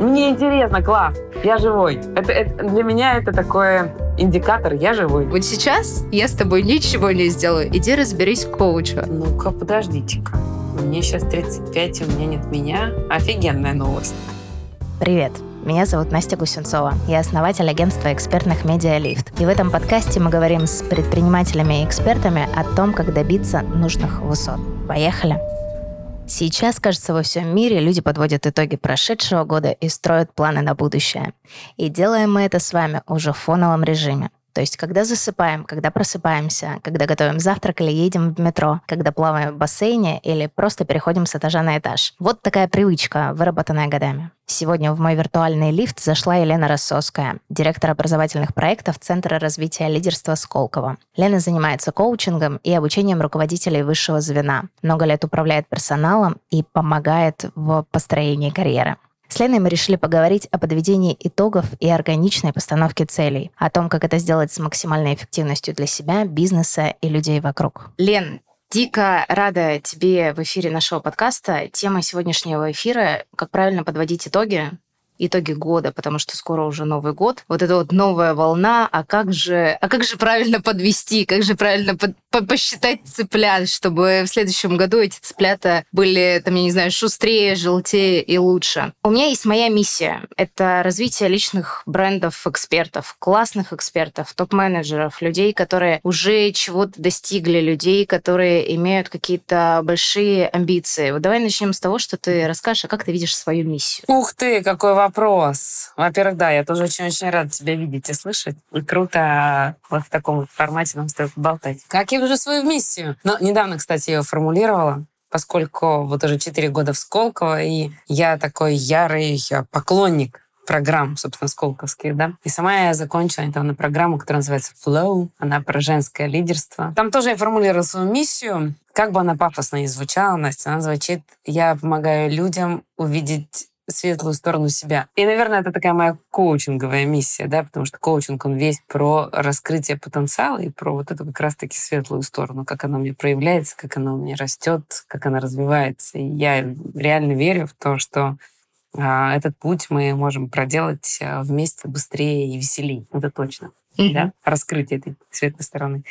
Мне интересно, класс, я живой. Это, это, для меня это такой индикатор, я живой. Вот сейчас я с тобой ничего не сделаю. Иди разберись коуча. Ну-ка, подождите-ка. Мне сейчас 35, у меня нет меня. Офигенная новость. Привет. Меня зовут Настя Гусенцова. Я основатель агентства экспертных медиа «Лифт». И в этом подкасте мы говорим с предпринимателями и экспертами о том, как добиться нужных высот. Поехали! Сейчас, кажется, во всем мире люди подводят итоги прошедшего года и строят планы на будущее. И делаем мы это с вами уже в фоновом режиме. То есть, когда засыпаем, когда просыпаемся, когда готовим завтрак или едем в метро, когда плаваем в бассейне или просто переходим с этажа на этаж. Вот такая привычка, выработанная годами. Сегодня в мой виртуальный лифт зашла Елена Рассоская, директор образовательных проектов Центра развития лидерства Сколково. Лена занимается коучингом и обучением руководителей высшего звена. Много лет управляет персоналом и помогает в построении карьеры. С Леной мы решили поговорить о подведении итогов и органичной постановке целей, о том, как это сделать с максимальной эффективностью для себя, бизнеса и людей вокруг. Лен, Дико рада тебе в эфире нашего подкаста. Тема сегодняшнего эфира — как правильно подводить итоги итоги года, потому что скоро уже Новый год. Вот эта вот новая волна, а как же, а как же правильно подвести, как же правильно под, по посчитать цыплят, чтобы в следующем году эти цыплята были, там, я не знаю, шустрее, желтее и лучше. У меня есть моя миссия. Это развитие личных брендов экспертов, классных экспертов, топ-менеджеров, людей, которые уже чего-то достигли, людей, которые имеют какие-то большие амбиции. Вот давай начнем с того, что ты расскажешь, а как ты видишь свою миссию. Ух ты, какой. Во-первых, да, я тоже очень-очень рада тебя видеть и слышать. И круто вот в таком формате нам с тобой болтать. Как я вижу свою миссию? Но недавно, кстати, ее формулировала поскольку вот уже 4 года в Сколково, и я такой ярый поклонник программ, собственно, сколковских, да. И сама я закончила недавно программу, которая называется Flow. Она про женское лидерство. Там тоже я формулировала свою миссию. Как бы она пафосно ни звучала, Настя, она звучит «Я помогаю людям увидеть светлую сторону себя. И, наверное, это такая моя коучинговая миссия, да, потому что коучинг, он весь про раскрытие потенциала и про вот эту как раз-таки светлую сторону, как она у меня проявляется, как она у меня растет, как она развивается. И я реально верю в то, что а, этот путь мы можем проделать а, вместе быстрее и веселее. Это точно. Mm-hmm. Да? Раскрытие этой светлой стороны.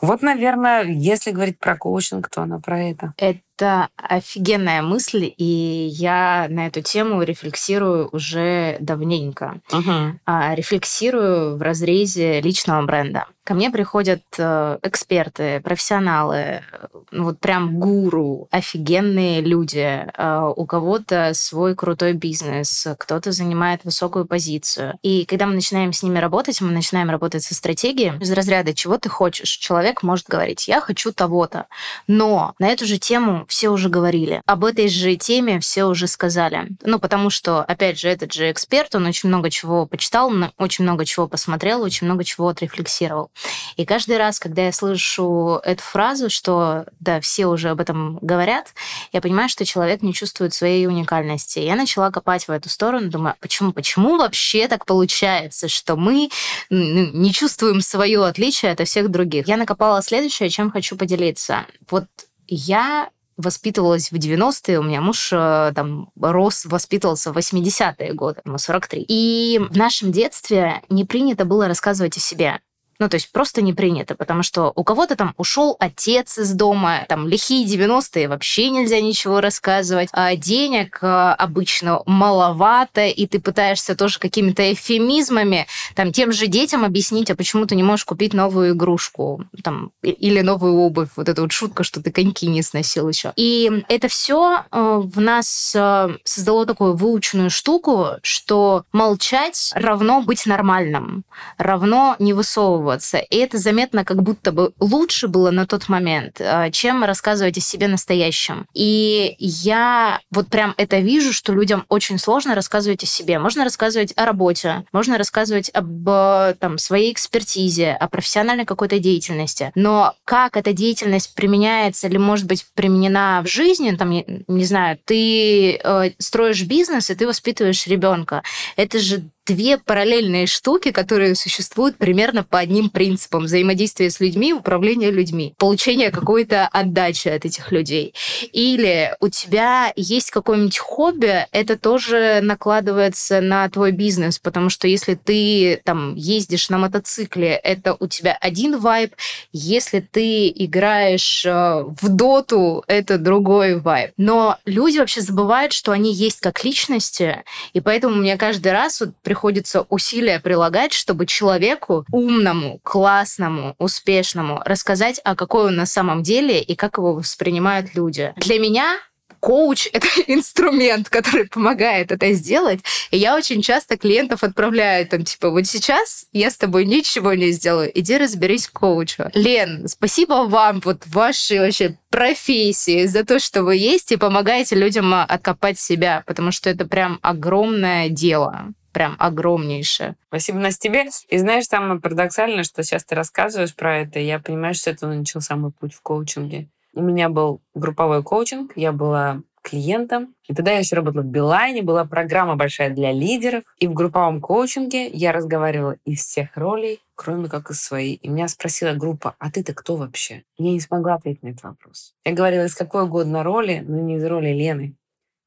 Вот, наверное, если говорить про коучинг, то она про это. Это это офигенная мысль, и я на эту тему рефлексирую уже давненько. Uh-huh. А, рефлексирую в разрезе личного бренда. Ко мне приходят э, эксперты, профессионалы, ну вот прям гуру, офигенные люди. Э, у кого-то свой крутой бизнес, кто-то занимает высокую позицию. И когда мы начинаем с ними работать, мы начинаем работать со стратегией из разряда «чего ты хочешь?». Человек может говорить «я хочу того-то». Но на эту же тему все уже говорили. Об этой же теме все уже сказали. Ну, потому что, опять же, этот же эксперт, он очень много чего почитал, очень много чего посмотрел, очень много чего отрефлексировал. И каждый раз, когда я слышу эту фразу, что да, все уже об этом говорят, я понимаю, что человек не чувствует своей уникальности. Я начала копать в эту сторону, думаю, почему, почему вообще так получается, что мы ну, не чувствуем свое отличие от всех других? Я накопала следующее, чем хочу поделиться. Вот я воспитывалась в 90-е, у меня муж э, там рос, воспитывался в 80-е годы, ему 43. И в нашем детстве не принято было рассказывать о себе. Ну, то есть просто не принято, потому что у кого-то там ушел отец из дома, там лихие 90-е, вообще нельзя ничего рассказывать, а денег а, обычно маловато, и ты пытаешься тоже какими-то эфемизмами там тем же детям объяснить, а почему ты не можешь купить новую игрушку, там, или новую обувь, вот эта вот шутка, что ты коньки не сносил еще. И это все э, в нас э, создало такую выученную штуку, что молчать равно быть нормальным, равно не высовываться высовываться. И это заметно как будто бы лучше было на тот момент, э, чем рассказывать о себе настоящем. И я вот прям это вижу, что людям очень сложно рассказывать о себе. Можно рассказывать о работе, можно рассказывать об э, там, своей экспертизе, о профессиональной какой-то деятельности. Но как эта деятельность применяется или может быть применена в жизни, там, не знаю, ты э, строишь бизнес, и ты воспитываешь ребенка. Это же две параллельные штуки, которые существуют примерно по одним принципам взаимодействия с людьми, управления людьми, получения какой-то отдачи от этих людей. Или у тебя есть какое-нибудь хобби, это тоже накладывается на твой бизнес, потому что если ты там ездишь на мотоцикле, это у тебя один вайб, если ты играешь э, в доту, это другой вайб. Но люди вообще забывают, что они есть как личности, и поэтому мне каждый раз вот приходится усилия прилагать, чтобы человеку умному, классному, успешному рассказать, а какой он на самом деле и как его воспринимают люди. Для меня коуч — это инструмент, который помогает это сделать. И я очень часто клиентов отправляю там, типа, вот сейчас я с тобой ничего не сделаю, иди разберись коучу. Лен, спасибо вам, вот вашей вообще профессии, за то, что вы есть и помогаете людям а, откопать себя, потому что это прям огромное дело прям огромнейшее. Спасибо, Настя, тебе. И знаешь, самое парадоксальное, что сейчас ты рассказываешь про это, я понимаю, что это начался мой путь в коучинге. У меня был групповой коучинг, я была клиентом. И тогда я еще работала в Билайне, была программа большая для лидеров. И в групповом коучинге я разговаривала из всех ролей, кроме как из своей. И меня спросила группа, а ты-то кто вообще? Я не смогла ответить на этот вопрос. Я говорила из какой угодно роли, но не из роли Лены.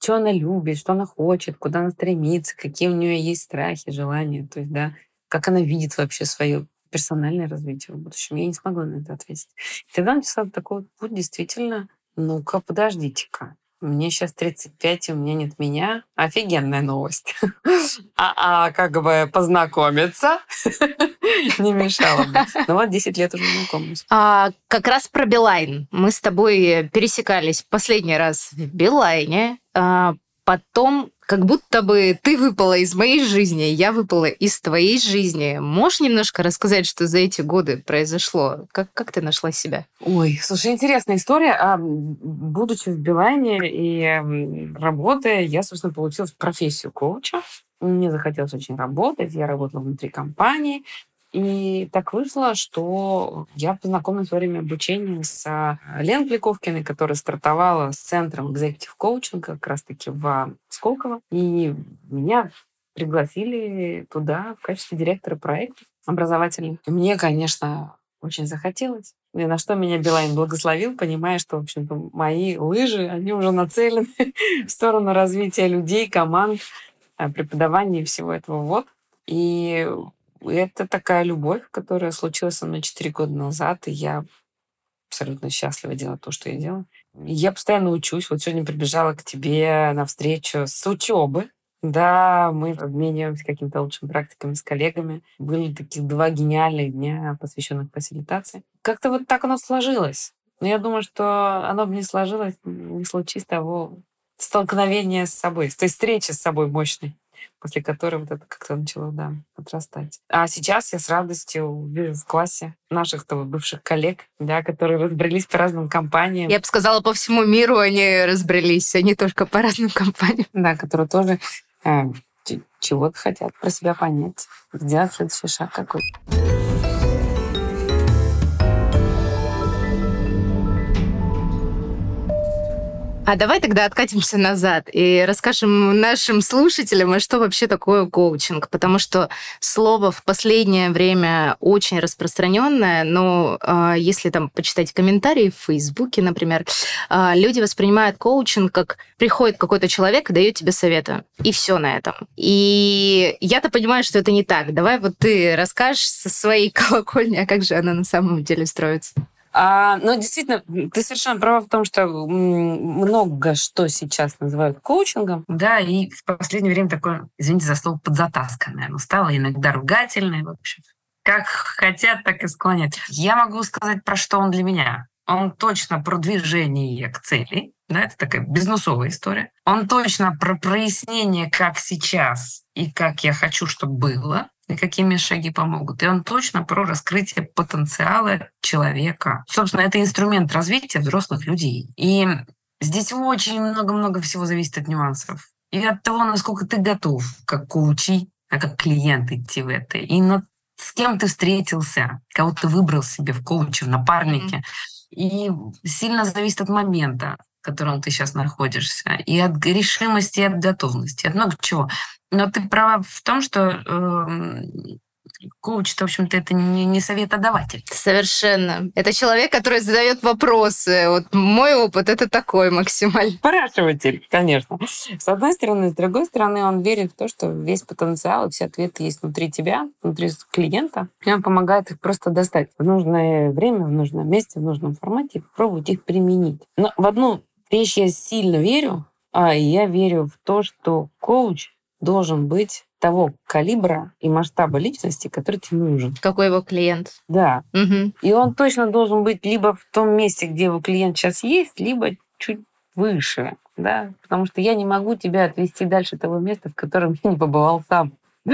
Что она любит, что она хочет, куда она стремится, какие у нее есть страхи, желания. То есть, да, как она видит вообще свое персональное развитие в будущем. Я не смогла на это ответить. И тогда начался такой путь, действительно, ну-ка, подождите-ка. Мне сейчас 35, и у меня нет меня. Офигенная новость. А, а как бы познакомиться не мешало бы. Ну вот 10 лет уже знакомлюсь. А, как раз про Билайн. Мы с тобой пересекались последний раз в Билайне. А, потом как будто бы ты выпала из моей жизни, я выпала из твоей жизни. Можешь немножко рассказать, что за эти годы произошло? Как, как ты нашла себя? Ой, слушай, интересная история. А, будучи в Билайне и работая, я, собственно, получила профессию коуча. Мне захотелось очень работать. Я работала внутри компании. И так вышло, что я познакомилась во время обучения с а, Леной Кликовкиной, которая стартовала с центром экзекутив коучинга как раз-таки в Сколково. И меня пригласили туда в качестве директора проекта образовательных. И мне, конечно, очень захотелось. И на что меня Билайн благословил, понимая, что, в общем-то, мои лыжи, они уже нацелены в сторону развития людей, команд, а, преподавания и всего этого. Вот. И это такая любовь, которая случилась со мной 4 года назад, и я абсолютно счастлива делать то, что я делаю. Я постоянно учусь. Вот сегодня прибежала к тебе на встречу с учебы. Да, мы обмениваемся какими-то лучшими практиками с коллегами. Были таких два гениальных дня, посвященных фасилитации. Как-то вот так оно сложилось. Но я думаю, что оно бы не сложилось, не случись того столкновения с собой, с той встречи с собой мощной после которой вот это как-то начало, да, отрастать. А сейчас я с радостью вижу в классе наших того бывших коллег, да, которые разбрелись по разным компаниям. Я бы сказала, по всему миру они разбрелись, а не только по разным компаниям. Да, которые тоже э, чего-то хотят про себя понять, сделать следующий шаг какой-то. А давай тогда откатимся назад и расскажем нашим слушателям, а что вообще такое коучинг, потому что слово в последнее время очень распространенное, но э, если там почитать комментарии в Фейсбуке, например, э, люди воспринимают коучинг как приходит какой-то человек и дает тебе советы, и все на этом. И я-то понимаю, что это не так. Давай вот ты расскажешь со своей колокольни, а как же она на самом деле строится. А, ну, действительно, ты совершенно права в том, что много что сейчас называют коучингом. Да, и в последнее время такое, извините за слово, подзатасканное. Оно стало иногда ругательное, в общем. Как хотят, так и склонят. Я могу сказать, про что он для меня. Он точно про движение к цели. Да, это такая бизнесовая история. Он точно про прояснение, как сейчас и как я хочу, чтобы было и какими шаги помогут. И он точно про раскрытие потенциала человека. Собственно, это инструмент развития взрослых людей. И здесь очень много-много всего зависит от нюансов. И от того, насколько ты готов, как коучи, а как клиент идти в это. И на, с кем ты встретился, кого ты выбрал себе в коуче, в напарнике. И сильно зависит от момента, в котором ты сейчас находишься. И от решимости, и от готовности, от много чего. Но ты права в том, что э, коуч, в общем-то, это не, не советодаватель. Совершенно. Это человек, который задает вопросы. Вот мой опыт это такой максимально. Спрашиватель, конечно. С одной стороны. С другой стороны, он верит в то, что весь потенциал и все ответы есть внутри тебя, внутри клиента. И он помогает их просто достать в нужное время, в нужном месте, в нужном формате и попробовать их применить. Но в одну вещь я сильно верю, а я верю в то, что коуч должен быть того калибра и масштаба личности, который тебе нужен. Какой его клиент. Да. Угу. И он точно должен быть либо в том месте, где его клиент сейчас есть, либо чуть выше. Да? Потому что я не могу тебя отвести дальше того места, в котором я не побывал сам.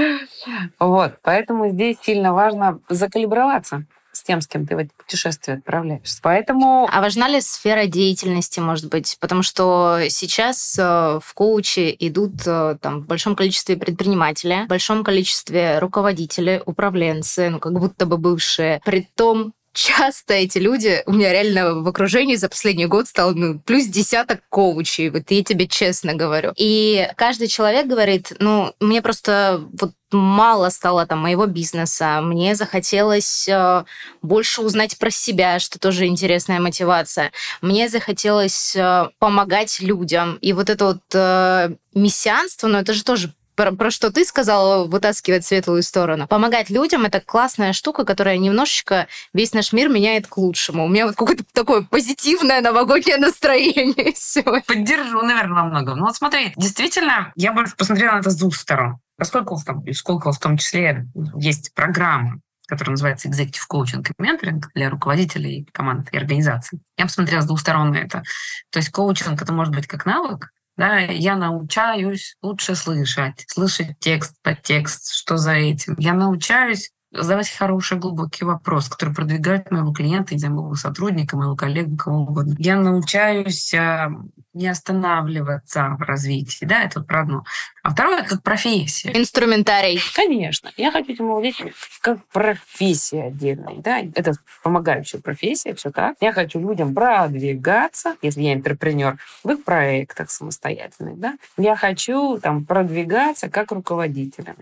Вот. Поэтому здесь сильно важно закалиброваться с тем, с кем ты в эти путешествия отправляешься. Поэтому... А важна ли сфера деятельности, может быть? Потому что сейчас э, в коуче идут э, там, в большом количестве предпринимателей, в большом количестве руководителей, управленцы, ну, как будто бы бывшие. При том, часто эти люди, у меня реально в окружении за последний год стало ну, плюс десяток коучей, вот я тебе честно говорю. И каждый человек говорит, ну, мне просто вот мало стало там моего бизнеса, мне захотелось э, больше узнать про себя, что тоже интересная мотивация. Мне захотелось э, помогать людям. И вот это вот э, мессианство, ну это же тоже про, про что ты сказала, вытаскивать светлую сторону. Помогать людям — это классная штука, которая немножечко весь наш мир меняет к лучшему. У меня вот какое-то такое позитивное новогоднее настроение сегодня. Поддержу, наверное, во многом. Ну вот смотри, действительно, я бы посмотрела на это с двух сторон. Поскольку в том, сколько в том числе есть программа, которая называется Executive Coaching и Mentoring для руководителей команд и организаций. Я посмотрела с двух сторон на это. То есть коучинг — это может быть как навык, да, я научаюсь лучше слышать, слышать текст под текст, что за этим. Я научаюсь задавать хороший глубокий вопрос, который продвигает моего клиента, не знаю, моего сотрудника, моего коллегу, кого угодно. Я научаюсь а, не останавливаться в развитии, да, это вот про одно. А второе, это как профессия. Инструментарий. Конечно. Я хочу этим владеть как профессия отдельной, да. Это помогающая профессия, все так. Я хочу людям продвигаться, если я интерпренер, в их проектах самостоятельных, да. Я хочу там продвигаться как руководителя.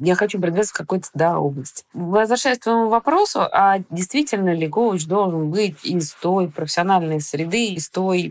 Я хочу продвигаться в какой-то, да, области. Возвращаясь к твоему вопросу, а действительно ли коуч должен быть из той профессиональной среды, из той,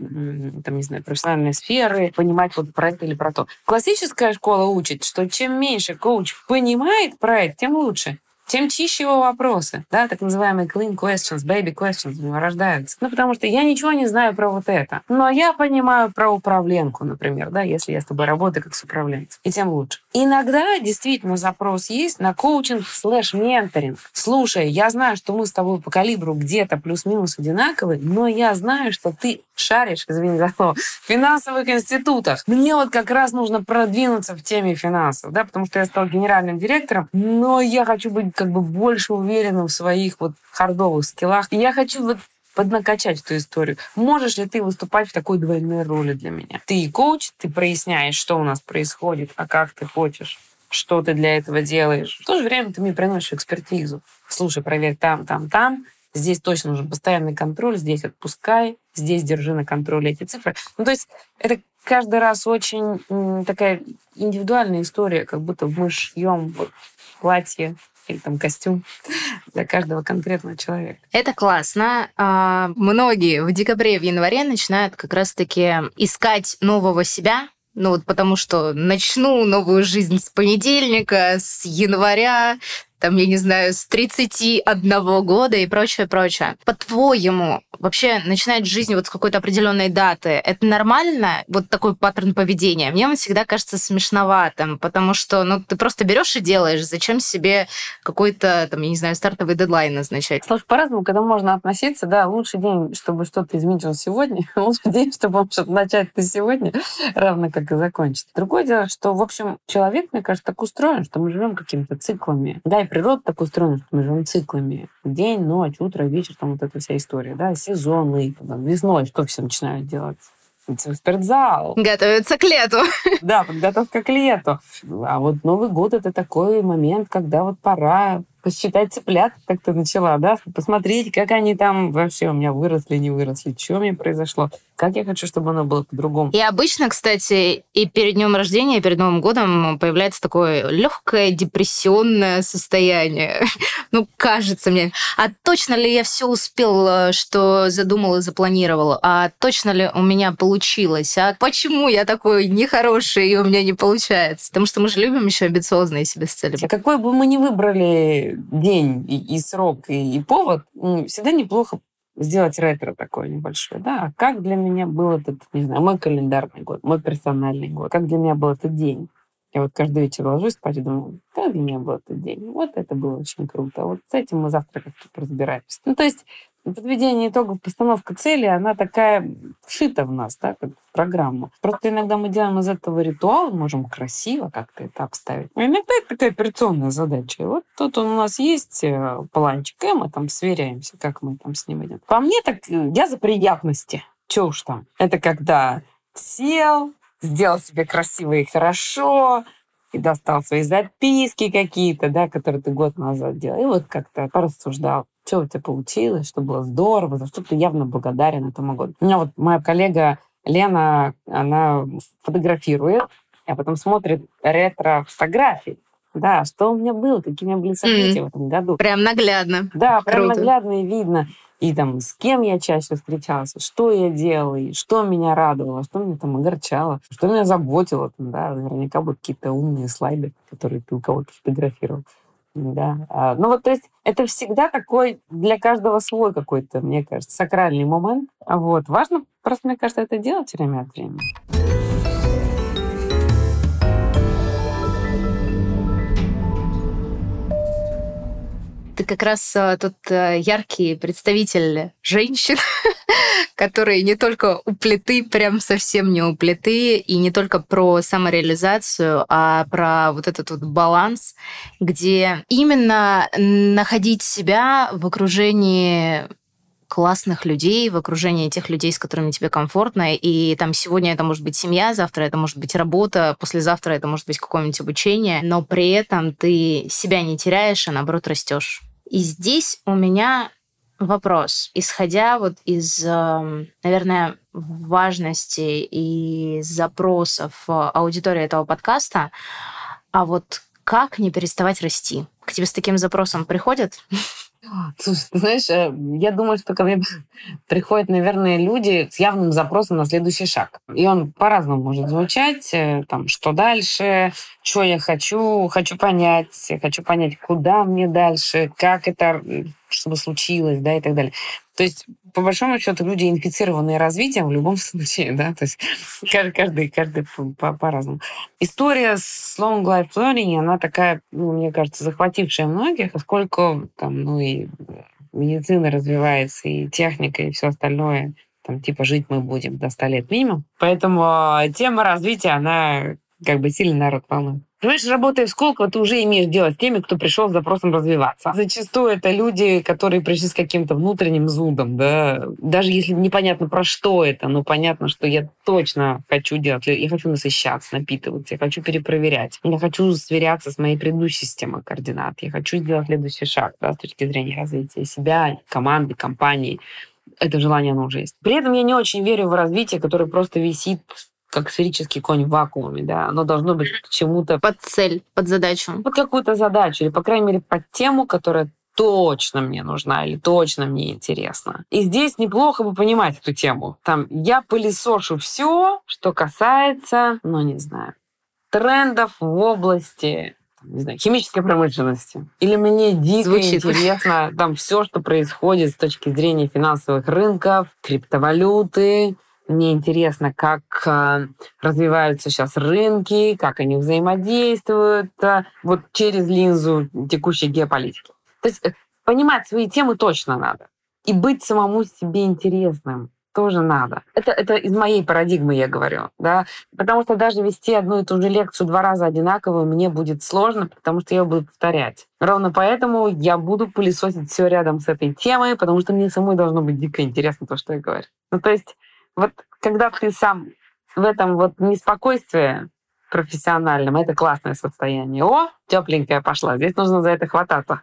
там, не знаю, профессиональной сферы, понимать вот про это или про то. Классическая школа учит, что чем меньше коуч понимает про это, тем лучше тем чище его вопросы, да, так называемые clean questions, baby questions у него рождаются. Ну, потому что я ничего не знаю про вот это, но я понимаю про управленку, например, да, если я с тобой работаю как с управленцем, и тем лучше. Иногда действительно запрос есть на коучинг слэш менторинг. Слушай, я знаю, что мы с тобой по калибру где-то плюс-минус одинаковые, но я знаю, что ты шаришь, извини за слово, в финансовых институтах. Мне вот как раз нужно продвинуться в теме финансов, да, потому что я стал генеральным директором, но я хочу быть как бы больше уверенным в своих вот хардовых скиллах. И я хочу вот поднакачать эту историю. Можешь ли ты выступать в такой двойной роли для меня? Ты и коуч, ты проясняешь, что у нас происходит, а как ты хочешь что ты для этого делаешь. В то же время ты мне приносишь экспертизу. Слушай, проверь там, там, там. Здесь точно нужен постоянный контроль, здесь отпускай, здесь держи на контроле эти цифры. Ну, то есть это каждый раз очень такая индивидуальная история, как будто мы шьем платье или там костюм для каждого конкретного человека. Это классно. А, многие в декабре, в январе начинают как раз-таки искать нового себя, ну вот потому что начну новую жизнь с понедельника, с января, там, я не знаю, с 31 года и прочее, прочее. По-твоему, вообще начинать жизнь вот с какой-то определенной даты, это нормально, вот такой паттерн поведения? Мне он всегда кажется смешноватым, потому что, ну, ты просто берешь и делаешь, зачем себе какой-то, там, я не знаю, стартовый дедлайн назначать? Слушай, по-разному, когда можно относиться, да, лучший день, чтобы что-то изменить, он сегодня, лучший день, чтобы он что-то начать ты сегодня, равно как и закончить. Другое дело, что, в общем, человек, мне кажется, так устроен, что мы живем какими-то циклами. Да, и природа так устроена, что мы живем циклами. День, ночь, утро, вечер, там вот эта вся история, да, сезоны. Там, весной что все начинают делать? в спортзал. Готовиться к лету. Да, подготовка к лету. А вот Новый год — это такой момент, когда вот пора посчитать цыплят, как ты начала, да, посмотреть, как они там вообще у меня выросли, не выросли, что меня произошло, как я хочу, чтобы оно было по-другому. И обычно, кстати, и перед днем рождения, и перед Новым годом появляется такое легкое депрессионное состояние. Ну, кажется мне. А точно ли я все успел, что задумал и запланировал? А точно ли у меня получилось? А почему я такой нехороший, и у меня не получается? Потому что мы же любим еще амбициозные себе цели. А какой бы мы ни выбрали день и, и срок, и, и повод, всегда неплохо сделать ретро такое небольшое, да, как для меня был этот, не знаю, мой календарный год, мой персональный год, как для меня был этот день. Я вот каждый вечер ложусь спать и думаю, как для меня был этот день. Вот это было очень круто. Вот с этим мы завтра как-то разбираемся. Ну, то есть подведение итогов, постановка цели, она такая вшита в нас, да, как в программу. Просто иногда мы делаем из этого ритуал, можем красиво как-то это обставить. А иногда это такая операционная задача. И вот тут у нас есть э, планчик, и мы там сверяемся, как мы там с ним идем. По мне так, э, я за приятности. Че уж там. Это когда сел, сделал себе красиво и хорошо, и достал свои записки какие-то, да, которые ты год назад делал, и вот как-то порассуждал что у тебя получилось, что было здорово, за что ты явно благодарен этому году. У меня вот моя коллега Лена, она фотографирует, а потом смотрит ретро-фотографии. Да, что у меня было, какие у меня были события mm. в этом году. Прям наглядно. Да, прям Круто. наглядно и видно. И там с кем я чаще встречался, что я делала, и что меня радовало, что меня там огорчало, что меня заботило. Там, да, наверняка будут какие-то умные слайды, которые ты у кого-то фотографировал. Да. А, ну вот, то есть это всегда такой для каждого свой какой-то, мне кажется, сакральный момент. Вот. Важно просто, мне кажется, это делать время от времени. Ты как раз а, тот а, яркий представитель женщин, которые не только у плиты, прям совсем не у плиты, и не только про самореализацию, а про вот этот вот баланс, где именно находить себя в окружении классных людей, в окружении тех людей, с которыми тебе комфортно. И там сегодня это может быть семья, завтра это может быть работа, послезавтра это может быть какое-нибудь обучение, но при этом ты себя не теряешь, а наоборот растешь. И здесь у меня вопрос. Исходя вот из, эм, наверное, важности и запросов аудитории этого подкаста, а вот как не переставать расти? К тебе с таким запросом приходят? Слушай, ты знаешь, э, я думаю, что ко мне приходят, наверное, люди с явным запросом на следующий шаг. И он по-разному может звучать. Э, там, что дальше, что я хочу, хочу понять, хочу понять, куда мне дальше, как это, чтобы случилось, да, и так далее. То есть, по большому счету, люди, инфицированные развитием в любом случае, да, то есть каждый, каждый, каждый по-разному. История с long life learning, она такая, ну, мне кажется, захватившая многих, поскольку там, ну, и медицина развивается, и техника, и все остальное, там, типа, жить мы будем до 100 лет минимум. Поэтому а, тема развития, она как бы сильно народ волнует. Понимаешь, работая в Сколково, ты уже имеешь дело с теми, кто пришел с запросом развиваться. Зачастую это люди, которые пришли с каким-то внутренним зудом, да. Даже если непонятно про что это, но понятно, что я точно хочу делать. Я хочу насыщаться, напитываться, я хочу перепроверять. Я хочу сверяться с моей предыдущей системой координат. Я хочу сделать следующий шаг да, с точки зрения развития себя, команды, компании это желание, оно уже есть. При этом я не очень верю в развитие, которое просто висит как сферический конь в вакууме, да, оно должно быть к чему-то... Под цель, под задачу. Под какую-то задачу, или, по крайней мере, под тему, которая точно мне нужна или точно мне интересна. И здесь неплохо бы понимать эту тему. Там я пылесошу все, что касается, ну, не знаю, трендов в области не знаю, химической промышленности. Или мне дико Звучит. интересно там все, что происходит с точки зрения финансовых рынков, криптовалюты, мне интересно, как э, развиваются сейчас рынки, как они взаимодействуют э, вот через линзу текущей геополитики. То есть э, понимать свои темы точно надо. И быть самому себе интересным тоже надо. Это, это из моей парадигмы я говорю, да, потому что даже вести одну и ту же лекцию два раза одинаковую мне будет сложно, потому что я буду повторять. Ровно поэтому я буду пылесосить все рядом с этой темой, потому что мне самой должно быть дико интересно то, что я говорю. Ну, то есть вот когда ты сам в этом вот неспокойствии профессиональном, это классное состояние. О, тепленькая пошла, здесь нужно за это хвататься.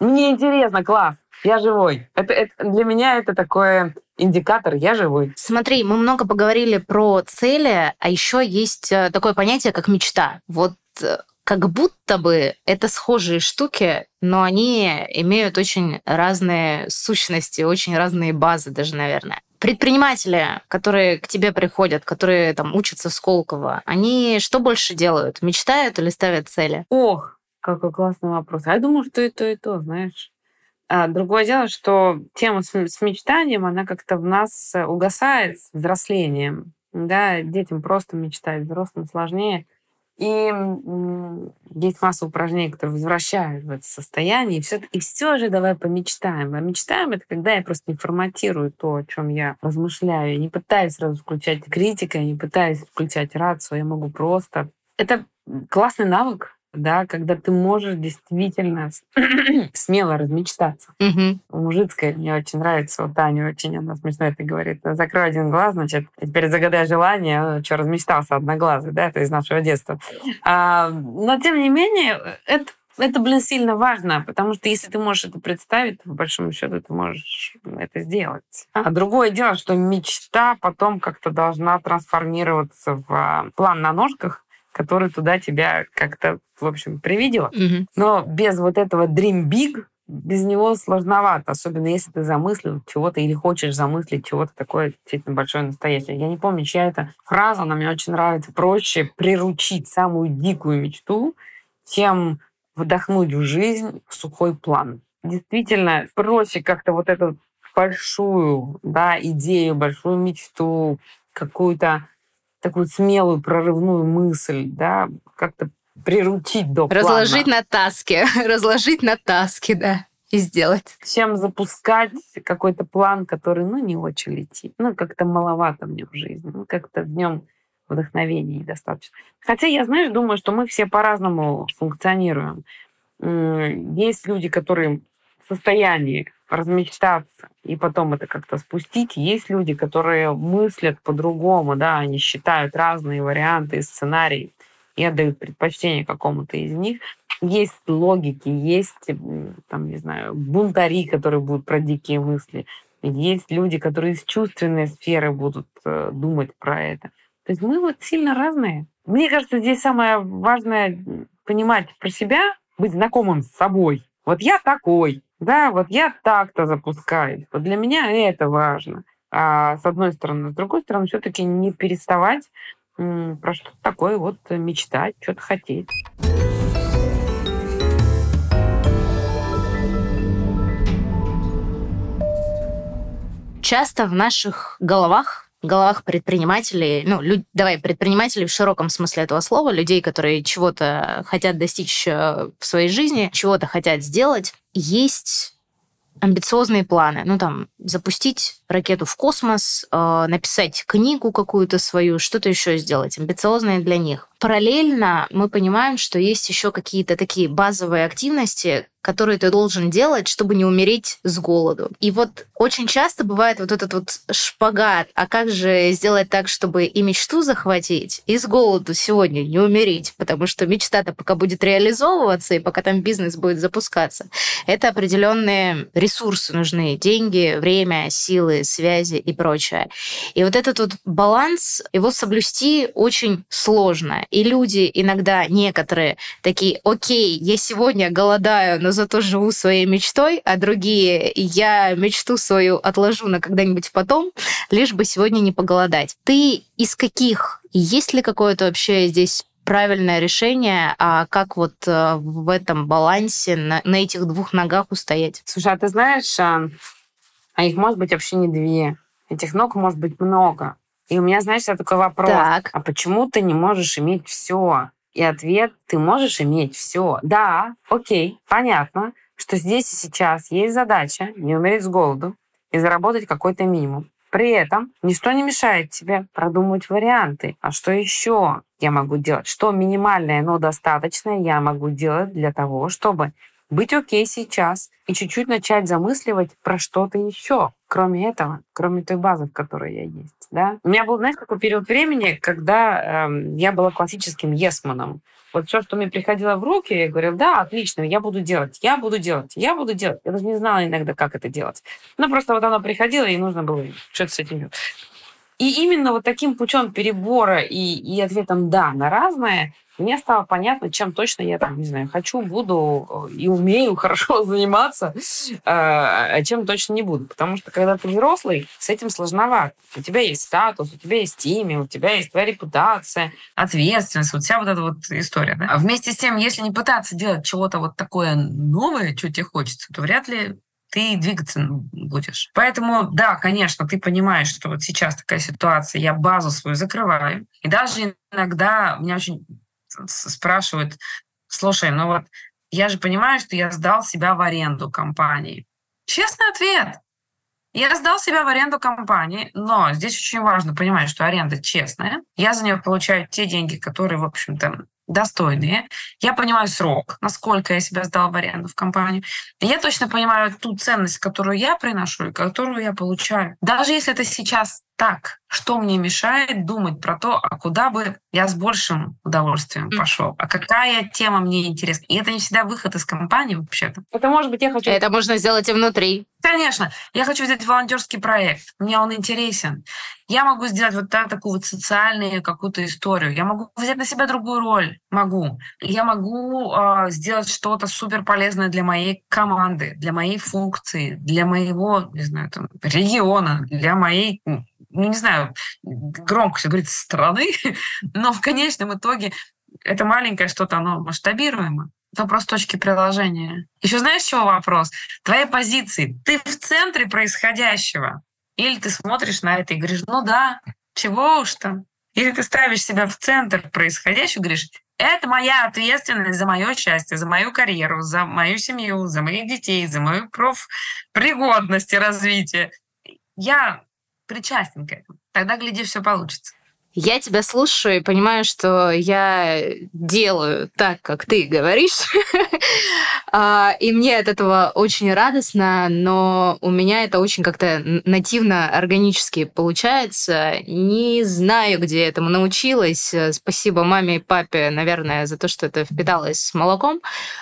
Мне интересно, класс, я живой. Это, это, для меня это такой индикатор «я живой». Смотри, мы много поговорили про цели, а еще есть э, такое понятие, как мечта. Вот э, как будто бы это схожие штуки, но они имеют очень разные сущности, очень разные базы даже, наверное. Предприниматели, которые к тебе приходят, которые там учатся в Сколково, они что больше делают? Мечтают или ставят цели? Ох, какой классный вопрос. А я думаю, что и то, и то, знаешь. А другое дело, что тема с, с мечтанием, она как-то в нас угасает с взрослением. Да, детям просто мечтать, взрослым сложнее. И есть масса упражнений, которые возвращают в это состояние. И все, и все же давай помечтаем. А мечтаем это когда я просто не форматирую то, о чем я размышляю. Я не пытаюсь сразу включать критика, я не пытаюсь включать рацию. Я могу просто... Это классный навык, да, когда ты можешь действительно смело размечтаться. Угу. Мужицкая мне очень нравится, вот Таня очень, она смешно это говорит. Закрой один глаз, значит, теперь загадай желание, что размечтался одноглазый, да, это из нашего детства. А, но, тем не менее, это это, блин, сильно важно, потому что если ты можешь это представить, то, по большому счету, ты можешь это сделать. А другое дело, что мечта потом как-то должна трансформироваться в а, план на ножках, который туда тебя как-то, в общем, привидела. Угу. Но без вот этого dream big, без него сложновато, особенно если ты замыслил чего-то или хочешь замыслить чего-то такое действительно большое, настоящее. Я не помню, чья это фраза, она мне очень нравится. Проще приручить самую дикую мечту, чем вдохнуть в жизнь в сухой план. Действительно, проще как-то вот эту большую да, идею, большую мечту, какую-то такую смелую прорывную мысль, да, как-то приручить до Разложить плана. на таске, разложить на таске, да, и сделать. Чем запускать какой-то план, который, ну, не очень летит. Ну, как-то маловато мне в жизни. Ну, как-то в нем вдохновения недостаточно. Хотя я, знаешь, думаю, что мы все по-разному функционируем. Есть люди, которые в состоянии размечтаться и потом это как-то спустить. Есть люди, которые мыслят по-другому, да, они считают разные варианты и сценарии и отдают предпочтение какому-то из них. Есть логики, есть, там, не знаю, бунтари, которые будут про дикие мысли. Есть люди, которые из чувственной сферы будут э, думать про это. То есть мы вот сильно разные. Мне кажется, здесь самое важное понимать про себя, быть знакомым с собой. Вот я такой, да, вот я так-то запускаю. Вот для меня это важно. А с одной стороны, с другой стороны, все-таки не переставать про что-то такое вот мечтать, что-то хотеть. Часто в наших головах головах предпринимателей, ну, люд, давай, предпринимателей в широком смысле этого слова, людей, которые чего-то хотят достичь э, в своей жизни, чего-то хотят сделать, есть амбициозные планы. Ну, там, запустить ракету в космос, э, написать книгу какую-то свою, что-то еще сделать, амбициозные для них. Параллельно мы понимаем, что есть еще какие-то такие базовые активности, которые ты должен делать, чтобы не умереть с голоду. И вот очень часто бывает вот этот вот шпагат. А как же сделать так, чтобы и мечту захватить, и с голоду сегодня не умереть? Потому что мечта-то пока будет реализовываться, и пока там бизнес будет запускаться, это определенные ресурсы нужны. Деньги, время, силы, связи и прочее. И вот этот вот баланс, его соблюсти очень сложно. И люди иногда, некоторые, такие, окей, я сегодня голодаю, но зато живу своей мечтой, а другие я мечту свою отложу на когда-нибудь потом, лишь бы сегодня не поголодать. Ты из каких? Есть ли какое-то вообще здесь правильное решение, а как вот э, в этом балансе на, на этих двух ногах устоять? Слушай, а ты знаешь, а, а их может быть вообще не две. Этих ног может быть много. И у меня, знаешь, такой вопрос. Так. А почему ты не можешь иметь все? И ответ – ты можешь иметь все. Да, окей, понятно, что здесь и сейчас есть задача не умереть с голоду и заработать какой-то минимум. При этом ничто не мешает тебе продумать варианты. А что еще я могу делать? Что минимальное, но достаточное я могу делать для того, чтобы быть окей сейчас и чуть-чуть начать замысливать про что-то еще, кроме этого, кроме той базы, в которой я есть. Да? У меня был, знаешь, такой период времени, когда э, я была классическим есманом. Вот все, что мне приходило в руки, я говорила, да, отлично, я буду делать, я буду делать, я буду делать. Я даже не знала иногда, как это делать. Но просто вот оно приходило, и нужно было что-то с этим делать. И именно вот таким путем перебора и, и ответом «да» на разное мне стало понятно, чем точно я там, не знаю, хочу, буду э, и умею хорошо заниматься, а чем точно не буду. Потому что когда ты взрослый, с этим сложновато. У тебя есть статус, у тебя есть имя, у тебя есть твоя репутация, ответственность, вот вся вот эта вот история. Да? А вместе с тем, если не пытаться делать чего-то вот такое новое, что тебе хочется, то вряд ли ты двигаться будешь. Поэтому, да, конечно, ты понимаешь, что вот сейчас такая ситуация, я базу свою закрываю. И даже иногда меня очень спрашивают, слушай, ну вот я же понимаю, что я сдал себя в аренду компании. Честный ответ. Я сдал себя в аренду компании, но здесь очень важно понимать, что аренда честная. Я за нее получаю те деньги, которые, в общем-то, достойные. Я понимаю срок, насколько я себя сдал в аренду в компанию. Я точно понимаю ту ценность, которую я приношу и которую я получаю. Даже если это сейчас так, что мне мешает думать про то, а куда бы я с большим удовольствием пошел, а какая тема мне интересна. И это не всегда выход из компании вообще-то. Это может быть я хочу... Это можно сделать и внутри. Конечно. Я хочу взять волонтерский проект. Мне он интересен. Я могу сделать вот так, такую вот социальную какую-то историю. Я могу взять на себя другую роль. Могу. Я могу э, сделать что-то супер полезное для моей команды, для моей функции, для моего, не знаю, там, региона, для моей не знаю, громко все говорит, страны, но в конечном итоге это маленькое что-то, оно масштабируемо. Вопрос точки приложения. Еще знаешь, чего вопрос? Твоей позиции. Ты в центре происходящего. Или ты смотришь на это и говоришь, ну да, чего уж там. Или ты ставишь себя в центр происходящего и говоришь, это моя ответственность за мое счастье, за мою карьеру, за мою семью, за моих детей, за мою профпригодность и развитие. Я причастен к этому. Тогда, гляди, все получится. Я тебя слушаю и понимаю, что я делаю так, как ты говоришь. А, и мне от этого очень радостно, но у меня это очень как-то нативно, органически получается. Не знаю, где этому научилась. Спасибо маме и папе, наверное, за то, что это впиталось с молоком.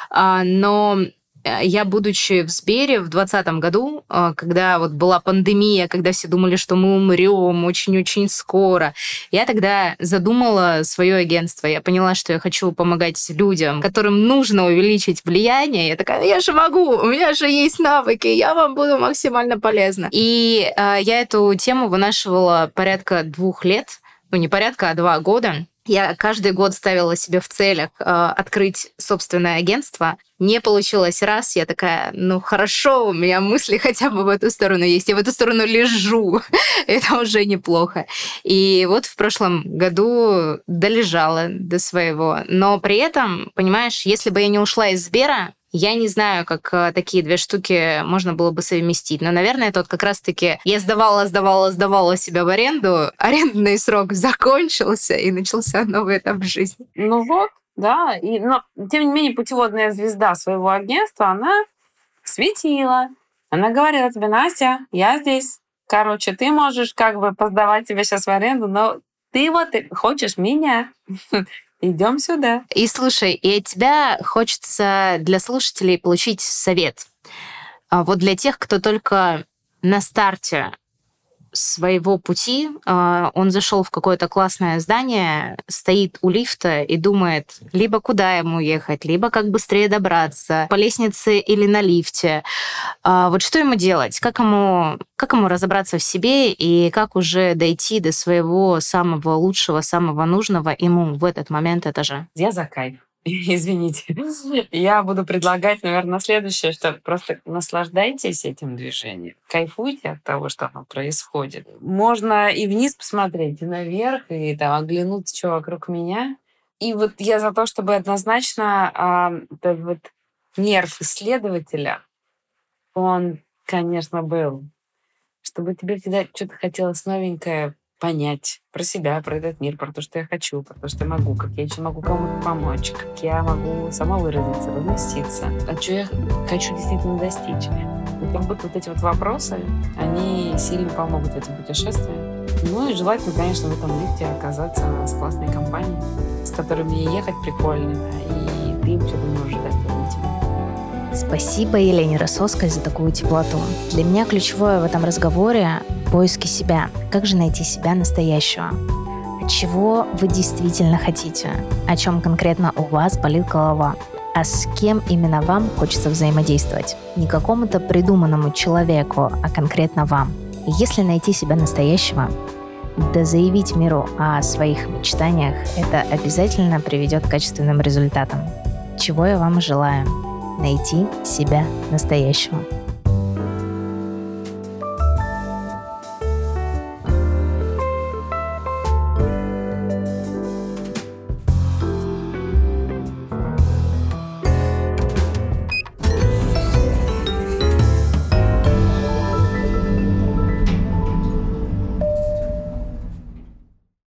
А, но я, будучи в Сбере в 2020 году, э, когда вот была пандемия, когда все думали, что мы умрем очень-очень скоро, я тогда задумала свое агентство. Я поняла, что я хочу помогать людям, которым нужно увеличить влияние. Я такая, я же могу, у меня же есть навыки, я вам буду максимально полезна. И э, я эту тему вынашивала порядка двух лет, ну не порядка, а два года. Я каждый год ставила себе в целях э, открыть собственное агентство. Не получилось раз, я такая, ну хорошо, у меня мысли хотя бы в эту сторону есть. Я в эту сторону лежу. Это уже неплохо. И вот в прошлом году долежала до своего. Но при этом, понимаешь, если бы я не ушла из Сбера, я не знаю, как э, такие две штуки можно было бы совместить. Но, наверное, тот как раз-таки я сдавала, сдавала, сдавала себя в аренду, арендный срок закончился, и начался новый этап жизни. Ну вот, да. И, но, тем не менее, путеводная звезда своего агентства, она светила. Она говорила тебе, Настя, я здесь. Короче, ты можешь как бы поздавать тебя сейчас в аренду, но ты вот хочешь меня. Идем сюда. И слушай, и от тебя хочется для слушателей получить совет. А вот для тех, кто только на старте своего пути. А, он зашел в какое-то классное здание, стоит у лифта и думает, либо куда ему ехать, либо как быстрее добраться, по лестнице или на лифте. А, вот что ему делать? Как ему, как ему разобраться в себе и как уже дойти до своего самого лучшего, самого нужного ему в этот момент этажа? Я за кайф. Извините. Я буду предлагать, наверное, следующее, что просто наслаждайтесь этим движением, кайфуйте от того, что оно происходит. Можно и вниз посмотреть, и наверх, и там оглянуться, что вокруг меня. И вот я за то, чтобы однозначно а, этот вот нерв исследователя, он, конечно, был. Чтобы тебе всегда что-то хотелось новенькое понять про себя, про этот мир, про то, что я хочу, про то, что я могу, как я еще могу кому-то помочь, как я могу сама выразиться, разместиться, а что я хочу действительно достичь. И как будто вот эти вот вопросы, они сильно помогут в этом путешествии. Ну и желательно, конечно, в этом лифте оказаться с классной компанией, с которыми ехать прикольно, и ты им что-то можешь дать Спасибо Елене Росовской за такую теплоту. Для меня ключевое в этом разговоре – поиски себя. Как же найти себя настоящего? Чего вы действительно хотите? О чем конкретно у вас болит голова? А с кем именно вам хочется взаимодействовать? Не какому-то придуманному человеку, а конкретно вам. Если найти себя настоящего, да заявить миру о своих мечтаниях, это обязательно приведет к качественным результатам. Чего я вам желаю найти себя настоящего.